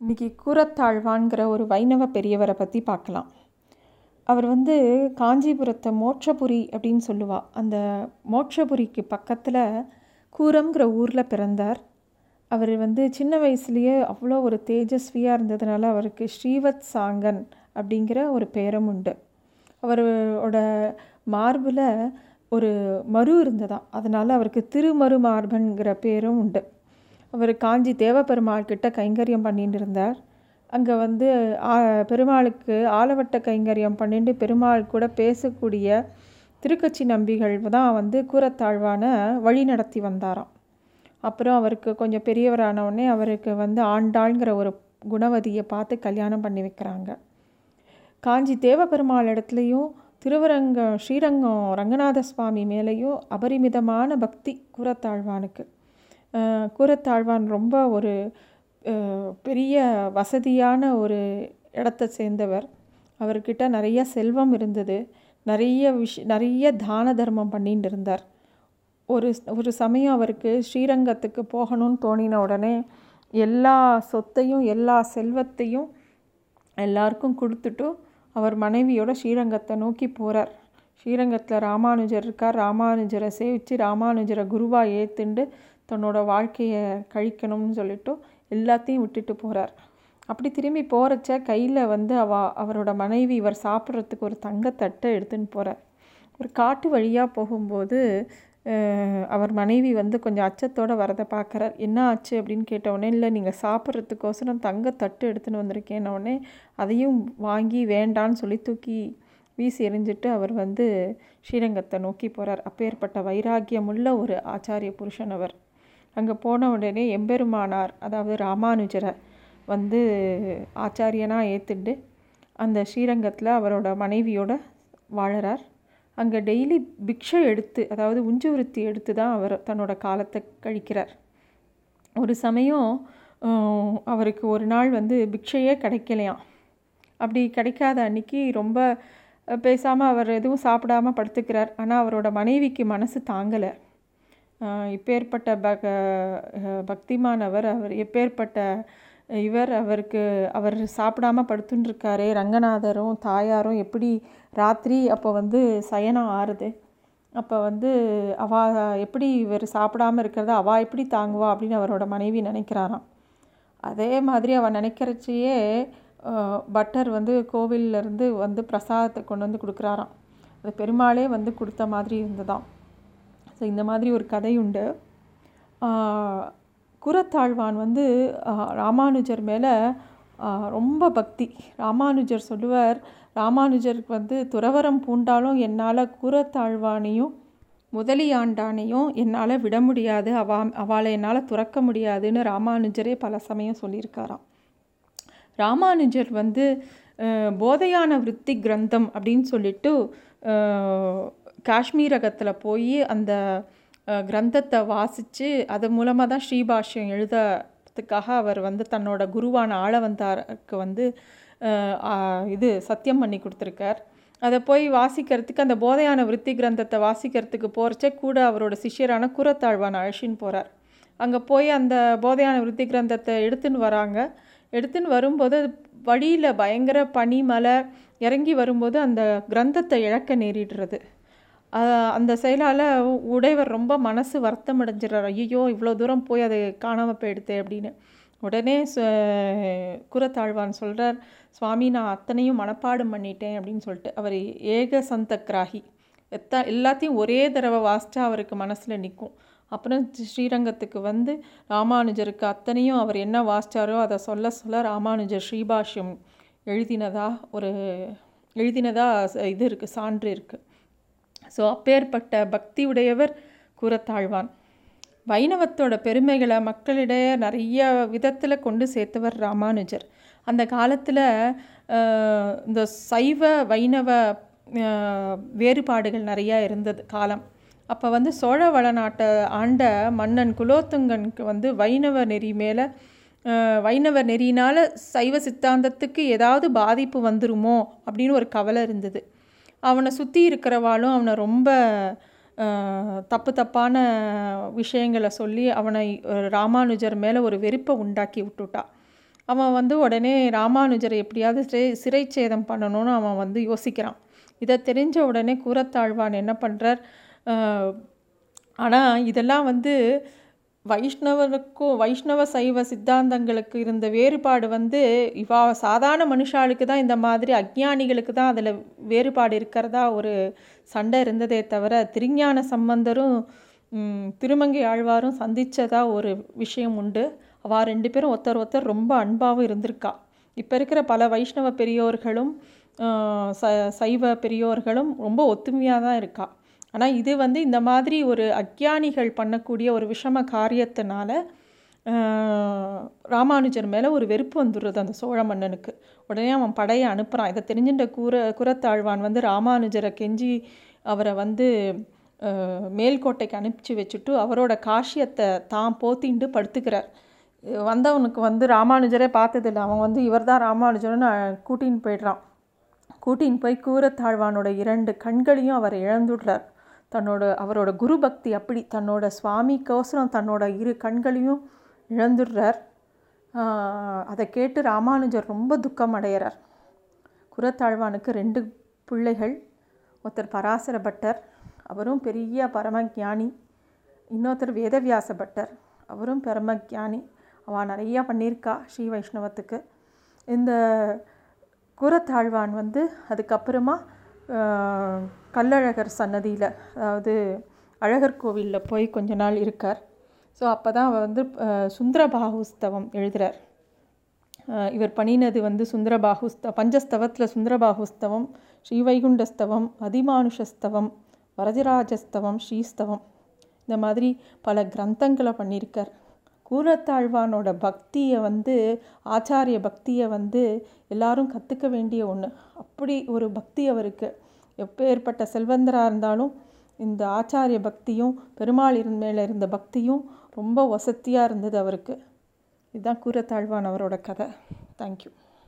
இன்றைக்கி கூரத்தாழ்வான்கிற ஒரு வைணவ பெரியவரை பற்றி பார்க்கலாம். அவர் வந்து காஞ்சிபுரத்தை மோட்சபுரி அப்படின்னு சொல்லுவாள் அந்த மோட்சபுரிக்கு பக்கத்தில் கூரம்ங்கிற ஊரில் பிறந்தார். அவர் வந்து சின்ன வயசுலேயே அவ்வளோ ஒரு தேஜஸ்வியாக இருந்ததுனால அவருக்கு ஸ்ரீவத் சாங்கன் அப்படிங்கிற ஒரு பேரும் உண்டு. அவரோட மார்பில் ஒரு மறு இருந்ததா. அதனால் அவருக்கு திருமரு மார்பன்கிற பேரும் உண்டு. அவர் காஞ்சி தேவபெருமாள் கிட்ட கைங்கரியம் பண்ணிட்டு இருந்தார் அங்கே வந்து பெருமாளுக்கு ஆலவட்ட கைங்கரியம் பண்ணிட்டு பெருமாள் கூட பேசக்கூடிய திருக்கட்சி நம்பிகள் தான் வந்து கூரத்தாழ்வான வழி நடத்தி வந்தாராம். அப்புறம் அவருக்கு கொஞ்சம் பெரியவரானவுடனே அவருக்கு வந்து ஆண்டாள்ங்கிற ஒரு குணவதியை பார்த்து கல்யாணம் பண்ணி வைக்கிறாங்க. காஞ்சி தேவபெருமாள் இடத்துலையும் திருவரங்கம் ஸ்ரீரங்கம் ரங்கநாத சுவாமி மேலேயும் அபரிமிதமான பக்தி கூரத்தாழ்வானுக்கு. கூரத்தாழ்வான் ரொம்ப ஒரு பெரிய வசதியான ஒரு இடத்த சேர்ந்தவர். அவர்கிட்ட நிறைய செல்வம் இருந்தது. நிறைய விஷ் நிறைய தான தர்மம் பண்ணிட்டு இருந்தார். ஒரு ஒரு சமயம் அவருக்கு ஸ்ரீரங்கத்துக்கு போகணும்னு தோணின உடனே எல்லா சொத்தையும் எல்லா செல்வத்தையும் எல்லாருக்கும் கொடுத்துட்டு அவர் மனைவியோட ஸ்ரீரங்கத்தை நோக்கி போகிறார் ஸ்ரீரங்கத்தில் ராமானுஜர் இருக்கார். ராமானுஜரை சேவித்து ராமானுஜரை குருவாக ஏற்றுண்டு தன்னோட வாழ்க்கையை கழிக்கணும்னு சொல்லிட்டு எல்லாத்தையும் விட்டுட்டு போகிறார் அப்படி திரும்பி போகிறச்ச கையில் வந்து அவ அவரோட மனைவி இவர் சாப்பிட்றதுக்கு ஒரு தங்கத்தட்டை எடுத்துன்னு போகிறார் ஒரு காட்டு வழியாக போகும்போது அவர் மனைவி வந்து கொஞ்சம் அச்சத்தோடு வரதை பார்க்குறார். என்ன ஆச்சு? அப்படின்னு கேட்டவுடனே இல்லை நீங்கள் சாப்பிட்றதுக்கோசரம் தங்க தட்டு எடுத்துன்னு வந்திருக்கேன்னொடனே அதையும் வாங்கி வேண்டான்னு சொல்லி தூக்கி வீசி எறிஞ்சிட்டு அவர் வந்து ஸ்ரீரங்கத்தை நோக்கி போகிறார் அப்பேற்பட்ட வைராக்கியமுள்ள ஒரு ஆச்சாரிய புருஷன் அவர். அங்கே போன உடனே எம்பெருமானார் அதாவது ராமானுஜரை வந்து ஆச்சாரியனாக ஏற்றுண்டு அந்த ஸ்ரீரங்கத்தில் அவரோட மனைவியோட வாழறார். அங்கே டெய்லி பிக்ஷை எடுத்து அதாவது உஞ்சவிருத்தி எடுத்து தான் அவர் தன்னோட காலத்தை கழிக்கிறார். ஒரு சமயம் அவருக்கு ஒரு நாள் வந்து பிக்ஷையே கிடைக்கலையாம். அப்படி கிடைக்காத அன்னைக்கு ரொம்ப பேசாமல் அவர் எதுவும் சாப்பிடாமல் படுத்துக்கிறார். ஆனால் அவரோட மனைவிக்கு மனசு தாங்கலை. இப்பேற்பட்ட பக பக்திமானவர் அவர் எப்பேற்பட்ட இவர் அவருக்கு அவர் சாப்பிடாம படுத்துட்டுருக்காரு ரங்கநாதரும் தாயாரும் எப்படி ராத்திரி அப்போ வந்து சயனம் ஆறுது? அப்போ வந்து அவா எப்படி இவர் சாப்பிடாம இருக்கிறத அவா எப்படி தாங்குவா அப்படின்னு அவரோட மனைவி நினைக்கிறாராம். அதே மாதிரி அவள் நினைக்கிறச்சியே பட்டர் வந்து கோவில்லேருந்து வந்து பிரசாதத்தை கொண்டு வந்து கொடுக்குறாராம். அது பெருமாளே வந்து கொடுத்த மாதிரி இருந்ததாம். ஸோ இந்த மாதிரி ஒரு கதை உண்டு. குரத்தாழ்வான் வந்து ராமானுஜர் மேலே ரொம்ப பக்தி. ராமானுஜர் சொல்லுவார் ராமானுஜருக்கு வந்து துறவரம் பூண்டாலும் என்னால் குரத்தாழ்வானையும் முதலியாண்டானையும் என்னால் விட முடியாது. அவா அவளை என்னால் துறக்க முடியாதுன்னு ராமானுஜரே பல சமயம் சொல்லியிருக்காராம். ராமானுஜர் வந்து போதையான விருத்தி கிரந்தம் அப்படின்னு சொல்லிட்டு காஷ்மீரகத்தில் போய் அந்த கிரந்தத்தை வாசித்து அது மூலமாக தான் ஸ்ரீபாஷ்யம் எழுதத்துக்காக அவர் வந்து தன்னோட குருவான ஆளவந்தாருக்கு வந்து இது சத்தியம் பண்ணி கொடுத்துருக்கார். அதை போய் வாசிக்கிறதுக்கு அந்த போதையான விருத்தி கிரந்தத்தை வாசிக்கிறதுக்கு போகிறச்சே கூட அவரோட சிஷ்யரான குரத்தாழ்வான் அழைச்சின்னு போகிறார் அங்கே போய் அந்த போதையான விருத்தி கிரந்தத்தை எடுத்துன்னு வராங்க. எடுத்துன்னு வரும்போது வழியில் பயங்கர பனி மலை இறங்கி வரும்போது அந்த கிரந்தத்தை இழக்க நேரிடுறது. அந்த செயலால் உடையவர் ரொம்ப மனசு வருத்தம் அடைஞ்சிடறார் ஐயோ இவ்வளோ தூரம் போய் அது காணாமல் போயிடுது அப்படின்னு. உடனே குரத்தாழ்வான் சொல்கிறார் சுவாமி நான் அத்தனையும் மனப்பாடம் பண்ணிட்டேன் அப்படின்னு சொல்லிட்டு. அவர் ஏக சந்த கிராகி எத்தா எல்லாத்தையும் ஒரே தடவை வாசித்தா அவருக்கு மனசில் நிற்கும் அப்புறம் ஸ்ரீரங்கத்துக்கு வந்து ராமானுஜருக்கு அத்தனையும் அவர் என்ன வாசித்தாரோ அதை சொல்ல சொல்ல ராமானுஜர் ஸ்ரீபாஷ்யம் எழுதினதா ஒரு எழுதினதா இது இருக்குது சான்று இருக்குது ஸோ அப்பேற்பட்ட பக்தி உடையவர் கூறத்தாழ்வான். வைணவத்தோட பெருமைகளை மக்களிடையே நிறைய விதத்தில் கொண்டு சேர்த்தவர் ராமானுஜர். அந்த காலத்தில் இந்த சைவ வைணவ வேறுபாடுகள் நிறையா இருந்தது காலம். அப்போ வந்து சோழ வளநாட்டை ஆண்ட மன்னன் குலோத்துங்கனுக்கு வந்து வைணவ நெறி மேலே வைணவ நெறினால் சைவ சித்தாந்தத்துக்கு ஏதாவது பாதிப்பு வந்துருமோ அப்படின்னு ஒரு கவலை இருந்தது. அவனை சுற்றி இருக்கிறவாளும் அவனை ரொம்ப தப்பு தப்பான விஷயங்களை சொல்லி அவனை ராமானுஜர் மேலே ஒரு வெறுப்பை உண்டாக்கி விட்டுட்டா. அவன் வந்து உடனே ராமானுஜரை எப்படியாவது சிறை சிறைச்சேதம் பண்ணணும்னு அவன் வந்து யோசிக்கிறான். இதை தெரிஞ்ச உடனே கூரத்தாழ்வான் என்ன பண்ணுறார் ஆனால் இதெல்லாம் வந்து வைஷ்ணவனுக்கும் வைஷ்ணவ சைவ சித்தாந்தங்களுக்கு இருந்த வேறுபாடு வந்து இவா சாதாரண மனுஷாளுக்கு தான் இந்த மாதிரி அஜ்ஞானிகளுக்கு தான் அதில் வேறுபாடு இருக்கிறதா ஒரு சண்டை இருந்ததே தவிர திருஞான சம்பந்தரும் திருமங்கை ஆழ்வாரும் சந்தித்ததா ஒரு விஷயம் உண்டு. அவள் ரெண்டு பேரும் ஒருத்தர் ஒருத்தர் ரொம்ப அன்பாகவும் இருந்திருக்கா. இப்போ இருக்கிற பல வைஷ்ணவ பெரியோர்களும் ச சைவ பெரியோர்களும் ரொம்ப ஒத்துமையாக தான் இருக்கா. ஆனால் இது வந்து இந்த மாதிரி ஒரு அக்ஞானிகள் பண்ணக்கூடிய ஒரு விஷம காரியத்தினால ராமானுஜர் மேலே ஒரு வெறுப்பு வந்துடுறது அந்த சோழ மன்னனுக்கு. உடனே அவன் படையை அனுப்புகிறான் இதை தெரிஞ்சின்ற கூற குரத்தாழ்வான் வந்து ராமானுஜரை கெஞ்சி அவரை வந்து மேல்கோட்டைக்கு அனுப்பிச்சி வச்சுட்டு அவரோட காஷியத்தை தான் போத்திண்டு படுத்துக்கிறார். வந்தவனுக்கு வந்து ராமானுஜரே பார்த்ததில்லை. அவன் வந்து இவர் தான் ராமானுஜர்னு கூட்டின்னு போயிடுறான். கூட்டின்னு போய் கூரத்தாழ்வானோட இரண்டு கண்களையும் அவர் இழந்துடுறார். தன்னோட அவரோட குரு பக்தி அப்படி தன்னோட சுவாமிக்கோசரம் தன்னோட இரு கண்களையும் இழந்துடுறார். அதை கேட்டு ராமானுஜர் ரொம்ப துக்கம் அடைகிறார் குரத்தாழ்வானுக்கு ரெண்டு பிள்ளைகள் ஒருத்தர் பராசர பட்டர் அவரும் பெரிய பரமஜானி இன்னொருத்தர் வேதவியாச பட்டர் அவரும் பரமஜானி. அவள் நிறையா பண்ணியிருக்கா ஸ்ரீ வைஷ்ணவத்துக்கு. இந்த குரத்தாழ்வான் வந்து அதுக்கப்புறமா கல்லழகர் சன்னதியில் அதாவது அழகர் கோவிலில் போய் கொஞ்ச நாள் இருக்கார். ஸோ அப்போ தான் அவர் வந்து சுந்தரபாகுஸ்தவம் எழுதுகிறார் இவர் பண்ணினது வந்து சுந்தரபாகுஸ்த பஞ்சஸ்தவத்தில் சுந்தரபாகுஸ்தவம் ஸ்ரீவைகுண்டஸ்தவம் அதிமானுஷஸ்தவம் வரதிராஜஸ்தவம் ஸ்ரீஸ்தவம் இந்த மாதிரி பல கிரந்தங்களை பண்ணியிருக்கார். கூரத்தாழ்வானோட பக்தியை வந்து ஆச்சாரிய பக்தியை வந்து எல்லாரும் கற்றுக்க வேண்டிய ஒன்று அப்படி ஒரு பக்தி அவருக்கு. எப்பேற்பட்ட செல்வந்தராக இருந்தாலும் இந்த ஆச்சாரிய பக்தியும் பெருமாள் மேலே இருந்த பக்தியும் ரொம்ப வசதியாக இருந்தது அவருக்கு. இதுதான் கூரத்தாழ்வான் அவரோட கதை. தேங்க்யூ